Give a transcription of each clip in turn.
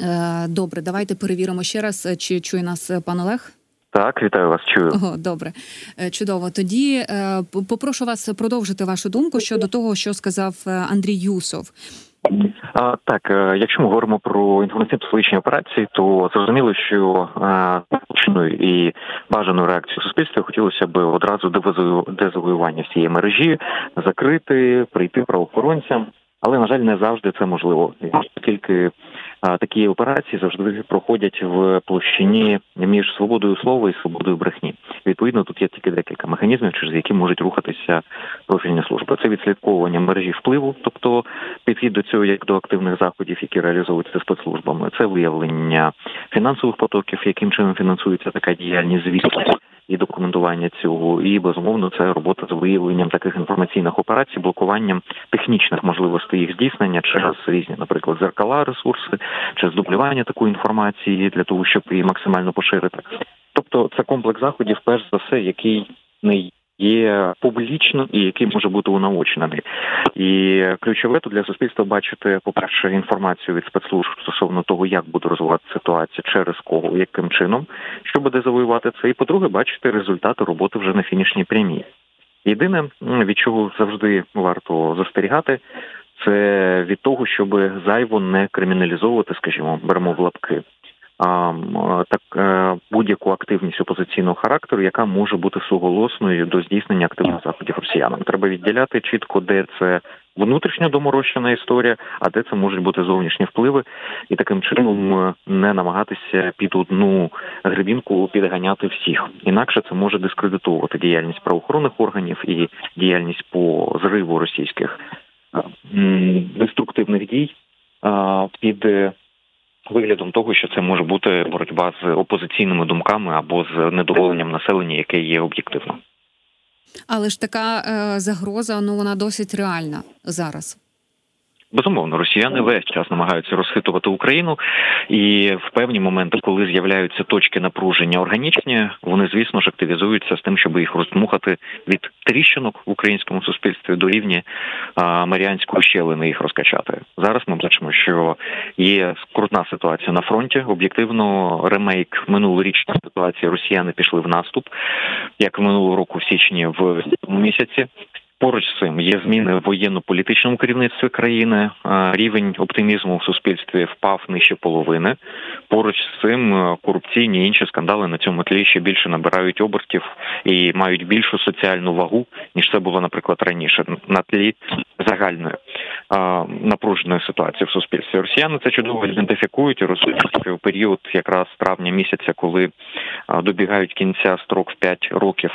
Е, добре, давайте перевіримо ще раз, чи чує нас пан Олег. Так, вітаю вас. Чую. О, добре, чудово. Тоді попрошу вас продовжити вашу думку щодо того, що сказав Андрій Юсов. А, Так, якщо ми говоримо про інформаційно-психологічні операції, то зрозуміло, що точною і бажаною реакцією суспільства хотілося б одразу дезавоювання всієї мережі, закрити, прийти правоохоронцям. Але на жаль, не завжди це можливо, оскільки такі операції завжди проходять в площині між свободою слова і свободою брехні. Відповідно, тут є тільки декілька механізмів, через які можуть рухатися профільні служби. Це відслідковування мережі впливу, тобто підхід до цього як до активних заходів, які реалізовуються спецслужбами. Це виявлення фінансових потоків, яким чином фінансується така діяльність звідки і документування цього, і безумовно це робота з виявленням таких інформаційних операцій, блокуванням технічних можливостей їх здійснення через різні, наприклад, зеркала, ресурси, чи дублювання такої інформації для того, щоб її максимально поширити. Тобто, це комплекс заходів, перш за все, який не є публічно і який може бути унаочнений. І ключове тут для суспільства бачити, по перше, інформацію від спецслужб стосовно того, як буде розвиватися ситуація, через кого, яким чином, що буде завоювати це, і по-друге, бачити результати роботи вже на фінішній прямій. Єдине, від чого завжди варто застерігати, це від того, щоб зайво не криміналізовувати, скажімо, беремо в лапки так е, будь-яку активність опозиційного характеру, яка може бути суголосною до здійснення активних заходів росіянам. Треба відділяти чітко, де це внутрішньо доморощена історія, а де це можуть бути зовнішні впливи, і таким чином е, не намагатися під одну грибінку підганяти всіх. Інакше це може дискредитувати діяльність правоохоронних органів і діяльність по зриву російських деструктивних дій під виглядом того, що це може бути боротьба з опозиційними думками або з недоволенням населення, яке є об'єктивно. Але ж така е, загроза ну вона досить реальна зараз. Безумовно, росіяни весь час намагаються розхитувати Україну, і в певні моменти, коли з'являються точки напруження органічні, вони звісно ж активізуються з тим, щоб їх розмухати від тріщинок в українському суспільстві до рівня Маріанської щелини їх розкачати. Зараз ми бачимо, що є скрутна ситуація на фронті. Об'єктивно, ремейк минулорічної ситуації росіяни пішли в наступ, як минулого року в січні в місяці. Поруч з цим є зміни в воєнно-політичному керівництві країни. Рівень оптимізму в суспільстві впав нижче половини. Поруч з цим корупційні і інші скандали на цьому тлі ще більше набирають обертів і мають більшу соціальну вагу ніж це було, наприклад, раніше на тлі загальної напруженої ситуації в суспільстві. Росіяни це чудово ідентифікують і розуміють в період якраз травня місяця, коли добігають кінця строк в 5 років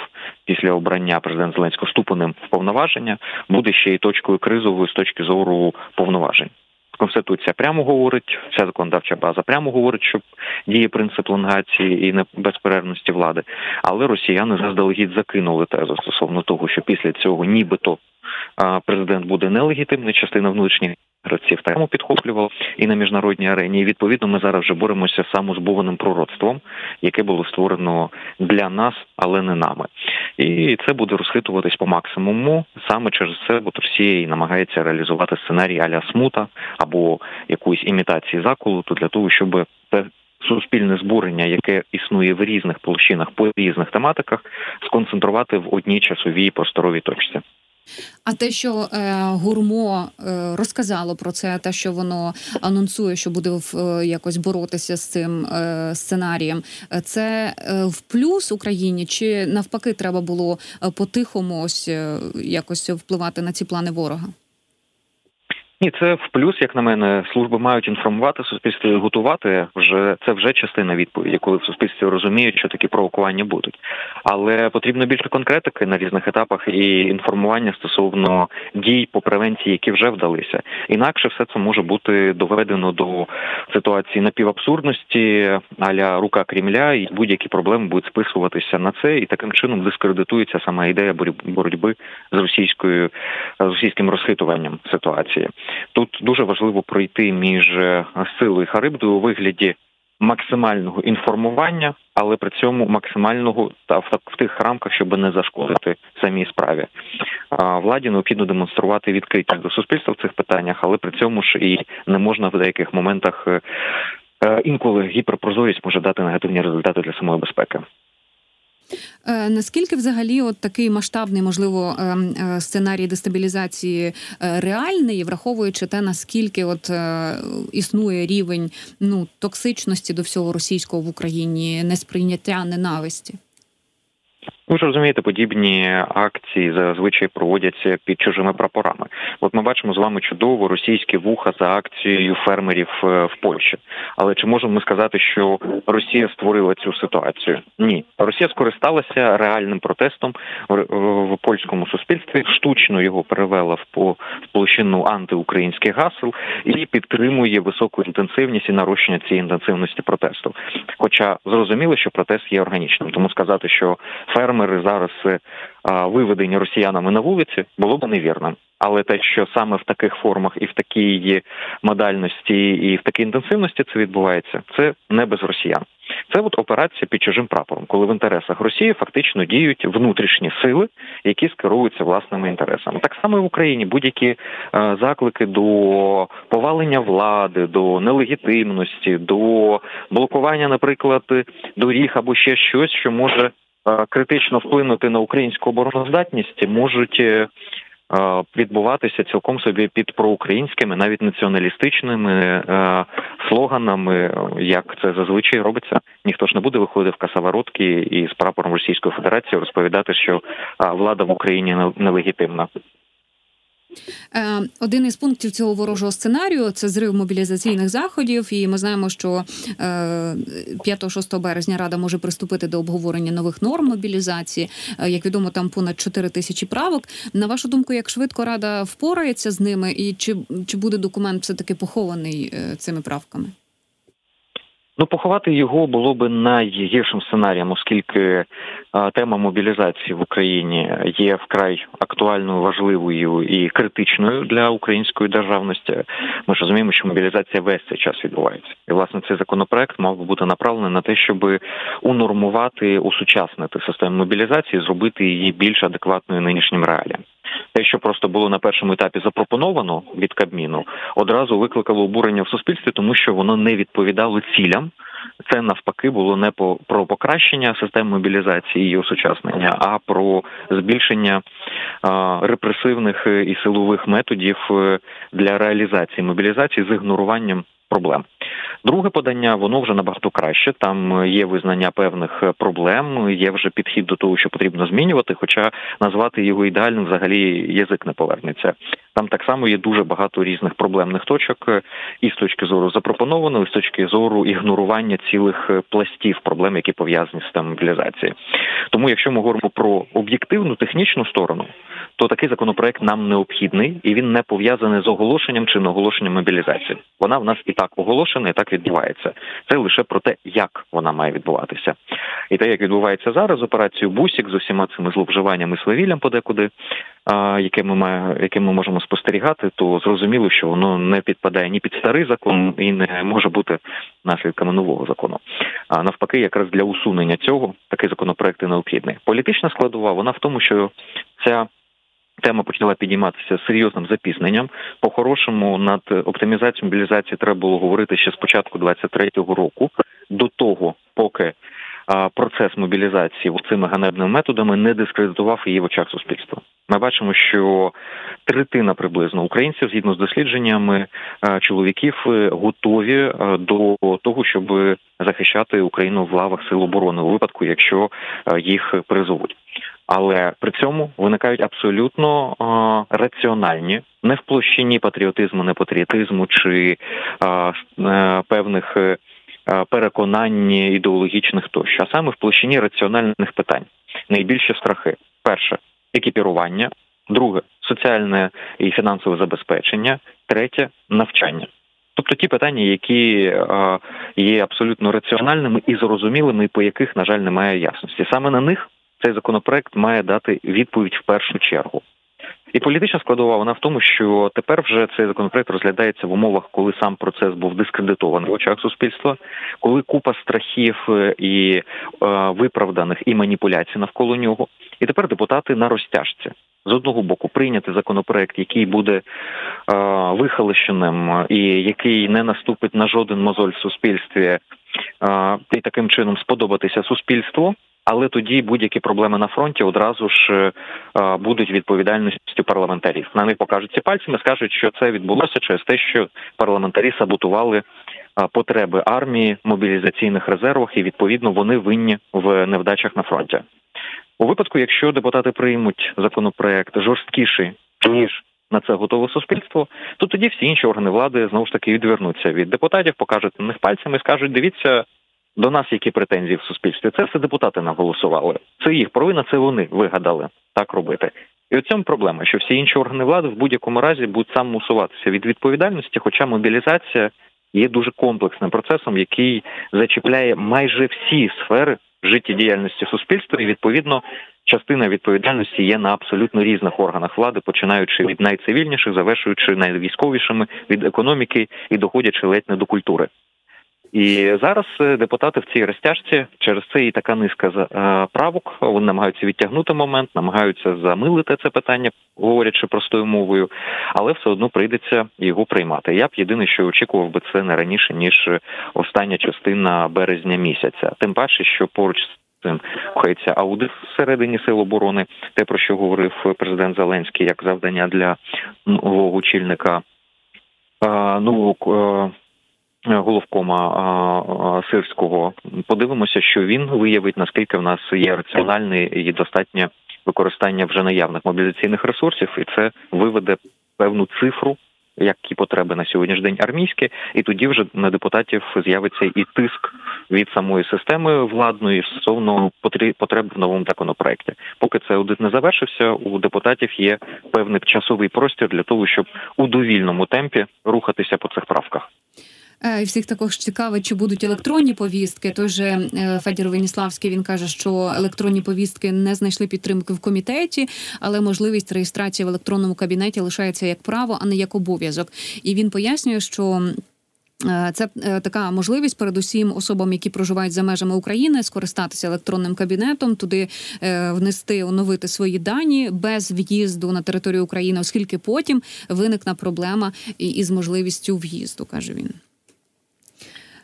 після обрання президента Зеленського ступенем в повноваження, буде ще й точкою кризовою з точки зору повноважень. Конституція прямо говорить, вся законодавча база прямо говорить, що діє принцип лонгації і безперервності влади. Але росіяни заздалегідь закинули тезу стосовно того, що після цього нібито президент буде нелегітимний, частина внутрішніх гравців так підхоплював і на міжнародній арені. І відповідно ми зараз вже боремося з самозбуваним пророцтвом, яке було створено для нас, але не нами. І це буде розхитуватись по максимуму. Саме через це бо Росія і намагається реалізувати сценарій Аля Смута або якоїсь імітації заколоту для того, щоб те суспільне збурення, яке існує в різних площинах по різних тематиках, сконцентрувати в одній часовій просторовій точці. А те, що е, гурмо е, розказало про це, те, що воно анонсує, що буде в е, якось боротися з цим е, сценарієм, це е, в плюс Україні чи навпаки треба було е, по-тихому ось е, якось впливати на ці плани ворога? Ні, це в плюс, як на мене, служби мають інформувати суспільство і готувати. Вже це вже частина відповіді, коли в суспільстві розуміють, що такі провокування будуть. Але потрібно більше конкретики на різних етапах і інформування стосовно дій по превенції, які вже вдалися. Інакше все це може бути доведено до ситуації напівабсурдності, аля рука Кремля, і будь-які проблеми будуть списуватися на це, і таким чином дискредитується сама ідея боротьби з російською з російським розхитуванням ситуації. Тут дуже важливо пройти між е, силою і харибдою у вигляді максимального інформування, але при цьому максимального та в тих рамках, щоб не зашкодити самій справі. Владі необхідно демонструвати відкритість до суспільства в цих питаннях, але при цьому ж і не можна в деяких моментах. Е, інколи гіперпрозорість може дати негативні результати для самої безпеки. Е, наскільки взагалі от такий масштабний, можливо, ем, е, сценарій дестабілізації е, реальний, враховуючи те, наскільки от існує рівень ну токсичності до всього російського в Україні, несприйняття ненависті? Ви ж розумієте, подібні акції зазвичай проводяться під чужими прапорами. От ми бачимо з вами чудово російські вуха за акцією фермерів е, в Польщі. Але чи можемо ми сказати, що Росія створила цю ситуацію? Ні, Росія скористалася реальним протестом в польському суспільстві, штучно його перевела в площину антиукраїнських гасел і підтримує високу інтенсивність і нарощення цієї інтенсивності протесту. Хоча зрозуміло, що протест є органічним, тому сказати, що фермер фермери зараз е, виведені росіянами на вулиці, було б невірним. Але те, що саме в таких формах і в такій модальності, і в такій інтенсивності це відбувається, це не без росіян. Це от операція під чужим прапором, коли в інтересах Росії фактично діють внутрішні сили, які скеруються власними інтересами. Так само і в Україні будь-які е, заклики до повалення влади, до нелегітимності, до блокування, наприклад, доріг або ще щось, що може критично вплинути на українську обороноздатність, можуть е, відбуватися цілком собі під проукраїнськими, навіть націоналістичними е, слоганами, як це зазвичай робиться. Ніхто ж не буде виходити в касаворотки і з прапором Російської Федерації розповідати, що влада в Україні нелегітимна. Е, один із пунктів цього ворожого сценарію це зрив мобілізаційних заходів. І ми знаємо, що 5-6 е, березня рада може приступити до обговорення нових норм мобілізації. Е, як відомо, там понад 4 тисячі правок. На вашу думку, як швидко рада впорається з ними, і чи, чи буде документ все таки похований цими правками? Ну, поховати його було би найгіршим сценарієм, оскільки а, тема мобілізації в Україні є вкрай актуальною, важливою і критичною для української державності. Ми ж розуміємо, що мобілізація весь цей час відбувається, і власне цей законопроект мав би бути направлений на те, щоб унормувати, усучаснити систему мобілізації, зробити її більш адекватною нинішнім реаліям. Те, що просто було на першому етапі запропоновано від Кабміну, одразу викликало обурення в суспільстві, тому що воно не відповідало цілям. Це навпаки було не по про покращення системи мобілізації і осучаснення, а про збільшення а, репресивних і силових методів е, для реалізації мобілізації з ігноруванням проблем. Друге подання воно вже набагато краще. Там є визнання певних проблем, є вже підхід до того, що потрібно змінювати. Хоча назвати його ідеальним взагалі язик не повернеться. Там так само є дуже багато різних проблемних точок, і з точки зору запропонованого, і з точки зору ігнорування цілих пластів проблем, які пов'язані з системою мобілізації. Тому, якщо ми говоримо про об'єктивну технічну сторону, то такий законопроект нам необхідний і він не пов'язаний з оголошенням чи не оголошенням мобілізації. Вона в нас і так оголошена, і так відбувається. Це лише про те, як вона має відбуватися, і те, як відбувається зараз, операцію Бусік з усіма цими зловживаннями свавіллям подекуди, яке ми має, яке ми можемо спостерігати, то зрозуміло, що воно не підпадає ні під старий закон і не може бути наслідками нового закону. А навпаки, якраз для усунення цього такий законопроект і необхідний. Політична складова вона в тому, що ця Тема почала підійматися серйозним запізненням. По хорошому над оптимізацією мобілізації треба було говорити ще з початку 23-го року, до того, поки процес мобілізації цими ганебними методами не дискредитував її в очах суспільства. Ми бачимо, що третина приблизно українців, згідно з дослідженнями чоловіків, е, готові е, до того, щоб захищати Україну в лавах сил оборони у випадку, якщо е, їх призовуть але при цьому виникають абсолютно е, раціональні, не в площині патріотизму, не патріотизму чи е, певних е, переконань ідеологічних тощо, а саме в площині раціональних питань. Найбільші страхи: перше екіпірування, друге соціальне і фінансове забезпечення, третє навчання. Тобто ті питання, які е, є абсолютно раціональними і зрозумілими, і по яких, на жаль, немає ясності. Саме на них цей законопроект має дати відповідь в першу чергу. І політична складова вона в тому, що тепер вже цей законопроект розглядається в умовах, коли сам процес був дискредитований в очах суспільства, коли купа страхів е, і е, виправданих і маніпуляцій навколо нього. І тепер депутати на розтяжці. з одного боку прийняти законопроект, який буде е, вихолощеним і який не наступить на жоден мозоль в суспільстві, е, і таким чином сподобатися суспільству. Але тоді будь-які проблеми на фронті одразу ж е, будуть відповідальністю парламентарів. На них покажуть ці пальцями, скажуть, що це відбулося через те, що парламентарі саботували потреби армії мобілізаційних резервах, і відповідно вони винні в невдачах на фронті. У випадку, якщо депутати приймуть законопроект жорсткіший ніж на це готове суспільство, то тоді всі інші органи влади знову ж таки відвернуться від депутатів, покажуть на них пальцями і скажуть: дивіться. До нас які претензії в суспільстві? Це все депутати наголосували. Це їх провина, це вони вигадали так робити. І у цьому проблема, що всі інші органи влади в будь-якому разі будуть сам усуватися від відповідальності, хоча мобілізація є дуже комплексним процесом, який зачіпляє майже всі сфери життєдіяльності суспільства, і відповідно частина відповідальності є на абсолютно різних органах влади, починаючи від найцивільніших, завершуючи найвійськовішими від економіки і доходячи ледь не до культури. І зараз е, депутати в цій розтяжці через це і така низка е, правок. Вони намагаються відтягнути момент, намагаються замилити це питання, говорячи простою мовою, але все одно прийдеться його приймати. Я б єдине, що очікував би це не раніше ніж остання частина березня місяця. Тим паче, що поруч з цим рухається аудит всередині сил оборони, те про що говорив президент Зеленський, як завдання для нового очільника. Ну головкома сирського. Подивимося, що він виявить, наскільки в нас є раціональне і достатнє використання вже наявних мобілізаційних ресурсів, і це виведе певну цифру. Які потреби на сьогоднішній день армійські, і тоді вже на депутатів з'явиться і тиск від самої системи владної стосовно потреб в новому законопроекті. Поки це аудит не завершився, у депутатів є певний часовий простір для того, щоб у довільному темпі рухатися по цих правках. Е, і всіх також цікавить, чи будуть електронні повістки. Той же е, Федір Веніславський він каже, що електронні повістки не знайшли підтримки в комітеті, але можливість реєстрації в електронному кабінеті лишається як право, а не як обов'язок. І він пояснює, що. Е, це така можливість, передусім, особам, які проживають за межами України, скористатися електронним кабінетом, туди внести, оновити свої дані без в'їзду на територію України, оскільки потім виникне проблема із можливістю в'їзду, каже він.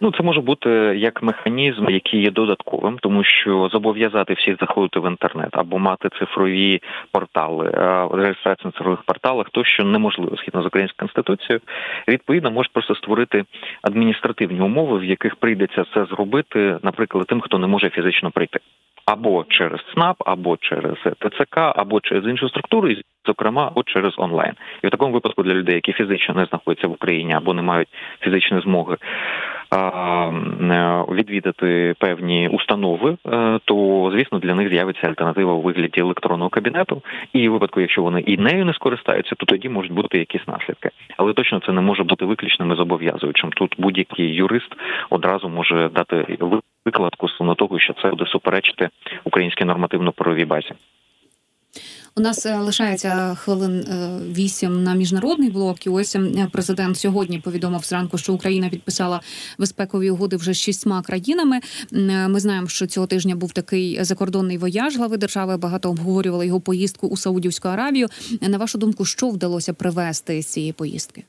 Ну, це може бути як механізм, який є додатковим, тому що зобов'язати всіх заходити в інтернет або мати цифрові портали, реєстрацію на цифрових порталах, то що неможливо згідно з українською конституцією, відповідно може просто створити адміністративні умови, в яких прийдеться це зробити, наприклад, тим, хто не може фізично прийти. Або через ЦНАП, або через ТЦК, або через іншу структуру, зокрема, от через онлайн, і в такому випадку для людей, які фізично не знаходяться в Україні або не мають фізичної змоги Е, відвідати певні установи, е, то звісно для них з'явиться альтернатива у вигляді електронного кабінету. І в випадку, якщо вони і нею не скористаються, то тоді можуть бути якісь наслідки. Але точно це не може бути виключним і зобов'язуючим. Тут будь-який юрист одразу може дати викладку стосовно того, що це буде суперечити українській нормативно-правовій базі. У нас е, лишається хвилин е, вісім на міжнародний блок. І ось е, президент сьогодні повідомив зранку, що Україна підписала безпекові угоди вже з шістьма країнами. Ми знаємо, що цього тижня був такий закордонний вояж глави держави. Багато обговорювали його поїздку у Саудівську Аравію. На вашу думку, що вдалося привести з цієї поїздки?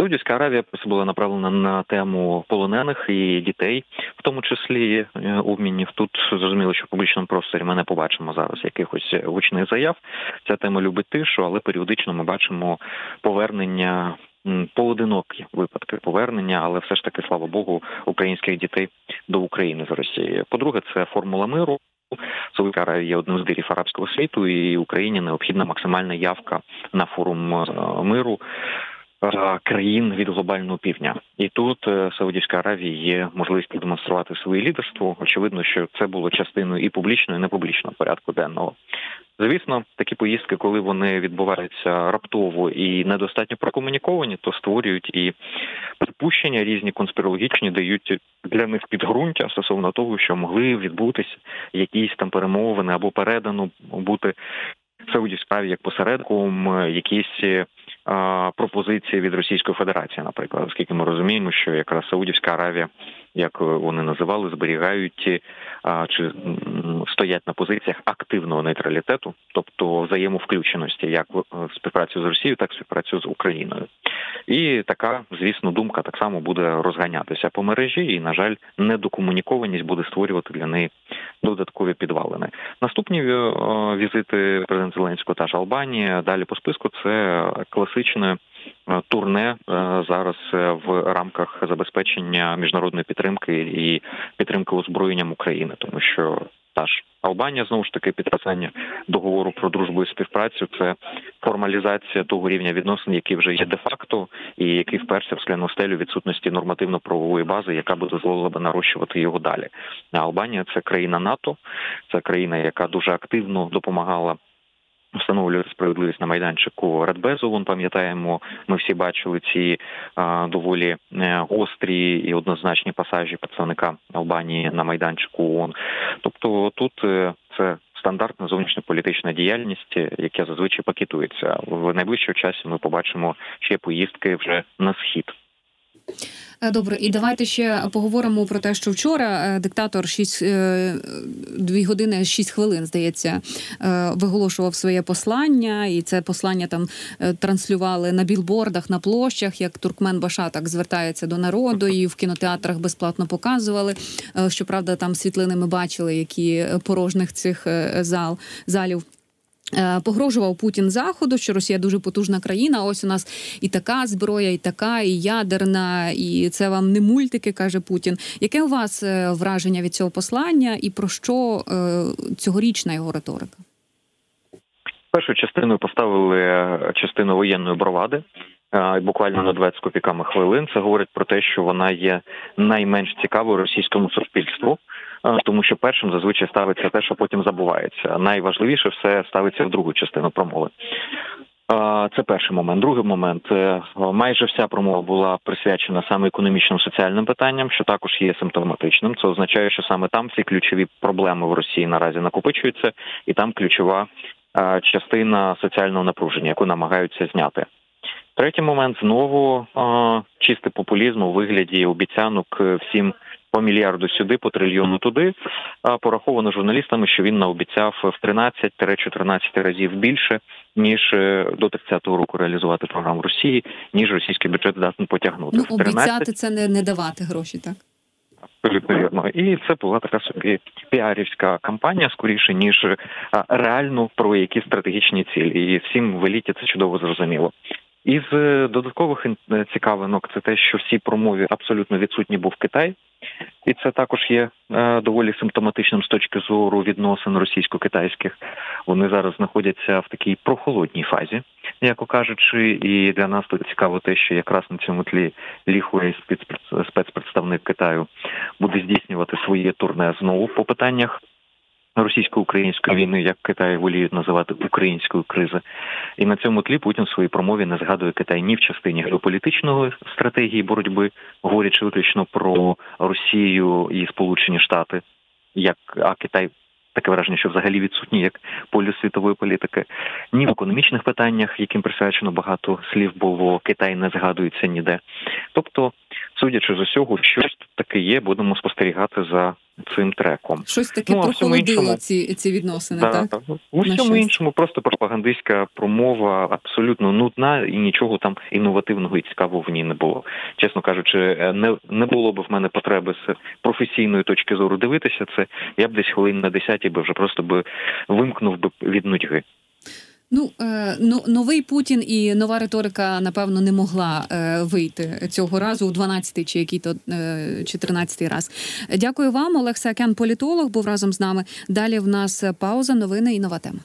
Саудівська Аравія була направлена на тему полонених і дітей, в тому числі е, обмінів. Тут зрозуміло, що в публічному просторі ми не побачимо зараз якихось гучних заяв. Ця тема любить тишу, але періодично ми бачимо повернення. Поодинокі випадки повернення, але все ж таки, слава Богу, українських дітей до України з Росії. По-друге, це формула миру. Саудівська Аравія є одним з лідерів арабського світу, і Україні необхідна максимальна явка на форум е, миру Е, країн від глобального півдня, і тут е, Саудівська Аравія є можливість продемонструвати своє лідерство. Очевидно, що це було частиною і публічного, і непублічного порядку денного. Звісно, такі поїздки, коли вони відбуваються раптово і недостатньо прокомуніковані, то створюють і припущення різні конспірологічні, дають для них підґрунтя стосовно того, що могли відбутися якісь там перемовини або передано бути Саудівській Аравії як посередком, якісь пропозиції від Російської Федерації, наприклад, оскільки ми розуміємо, що якраз Саудівська Аравія як вони називали, зберігають чи стоять на позиціях активного нейтралітету, тобто взаємовключеності, як в е, співпрацю з Росією, так і співпрацю з Україною. І така, звісно, думка так само буде розганятися по мережі, і, на жаль, недокомунікованість буде створювати для неї додаткові підвалини. Наступні е, візити президента Зеленського та ж Албанії далі по списку це класичне е, турне е, зараз в рамках забезпечення міжнародної підтримки і підтримки озброєнням України, тому що та ж Албанія знову ж таки підписання договору про дружбу і співпрацю. Це формалізація того рівня відносин, який вже є де-факто, і який вперся в скляну стелю відсутності нормативно-правової бази, яка би дозволила би нарощувати його далі. А Албанія це країна НАТО, це країна, яка дуже активно допомагала. Встановлювати справедливість на майданчику Радбезу. Вон пам'ятаємо, ми всі бачили ці а, доволі е, гострі і однозначні пасажі представника Албанії на майданчику ООН. Тобто тут е, це стандартна зовнішньополітична діяльність, яка зазвичай пакетується. В найближчому часі ми побачимо ще поїздки вже на схід. Е, Добре, і давайте ще поговоримо про те, що вчора е, диктатор 6, 2 години 6 хвилин, здається, е, виголошував своє послання, і це послання там е, транслювали на білбордах, на площах, як Туркмен Башатак звертається до народу, і в кінотеатрах безплатно показували. Е, Щоправда, там світлини ми бачили, які е, порожніх цих е, зал залів. Е, Погрожував Путін заходу, що Росія дуже потужна країна. Ось у нас і така зброя, і така, і ядерна, і це вам не мультики, каже Путін. Яке у вас е, враження від цього послання, і про що е, цьогорічна його риторика? Першою частиною поставили частину воєнної бровади. Буквально на 20 з копійками хвилин це говорить про те, що вона є найменш цікавою російському суспільству, тому що першим зазвичай ставиться те, що потім забувається. Найважливіше все ставиться в другу частину промови. Це перший момент. Другий момент е, майже вся промова була присвячена саме економічним соціальним питанням, що також є симптоматичним. Це означає, що саме там ці ключові проблеми в Росії наразі накопичуються, і там ключова частина соціального напруження, яку намагаються зняти. Третій момент знову чистий популізм у вигляді обіцянок е, всім по мільярду сюди, по трильйону туди. А пораховано журналістами, що він наобіцяв в 13-14 разів більше ніж е, до 30-го року реалізувати програму Росії, ніж російський бюджет здатний потягнути. Ну В 13 обіцяти це не, не давати гроші, так Абсолютно вірно. І це була така собі піарівська кампанія, скоріше ніж реально про які стратегічні цілі. І всім в еліті це чудово зрозуміло. Із е, додаткових е, цікавинок це те, що всі промові абсолютно відсутні був Китай, і це також є е, доволі симптоматичним з точки зору відносин російсько-китайських. Вони зараз знаходяться в такій прохолодній фазі, яко кажучи, і для нас тут цікаво те, що якраз на цьому тлі спецпред- спецпредставник Китаю, буде здійснювати своє турне знову по питаннях російсько-української війни, як Китай воліють називати українською кризи. І на цьому тлі Путін в своїй промові не згадує Китай ні в частині геополітичної стратегії боротьби, говорячи виключно про Росію і Сполучені Штати, як а Китай. Таке враження, що взагалі відсутні як полю світової політики, ні в економічних питаннях, яким присвячено багато слів було, Китай не згадується ніде. Тобто, судячи з усього, щось таке є, будемо спостерігати за цим треком. щось таке Ну, прохолодило іншому- ці, ці відносини, Да, так так. У всьому іншому просто пропагандистська промова абсолютно нудна і нічого там інновативного і цікавого в ній не було. Чесно кажучи, е, не, не було б в мене потреби з професійної точки зору дивитися це. Я б десь хвилин на десятій би вже просто би вимкнув би від нудьги. Ну, е, новий Путін і нова риторика, напевно, не могла е, вийти цього разу у 12-й чи який то е, 14-й раз. Дякую вам, Олег Сакян, політолог, був разом з нами. Далі в нас пауза, новини і нова тема.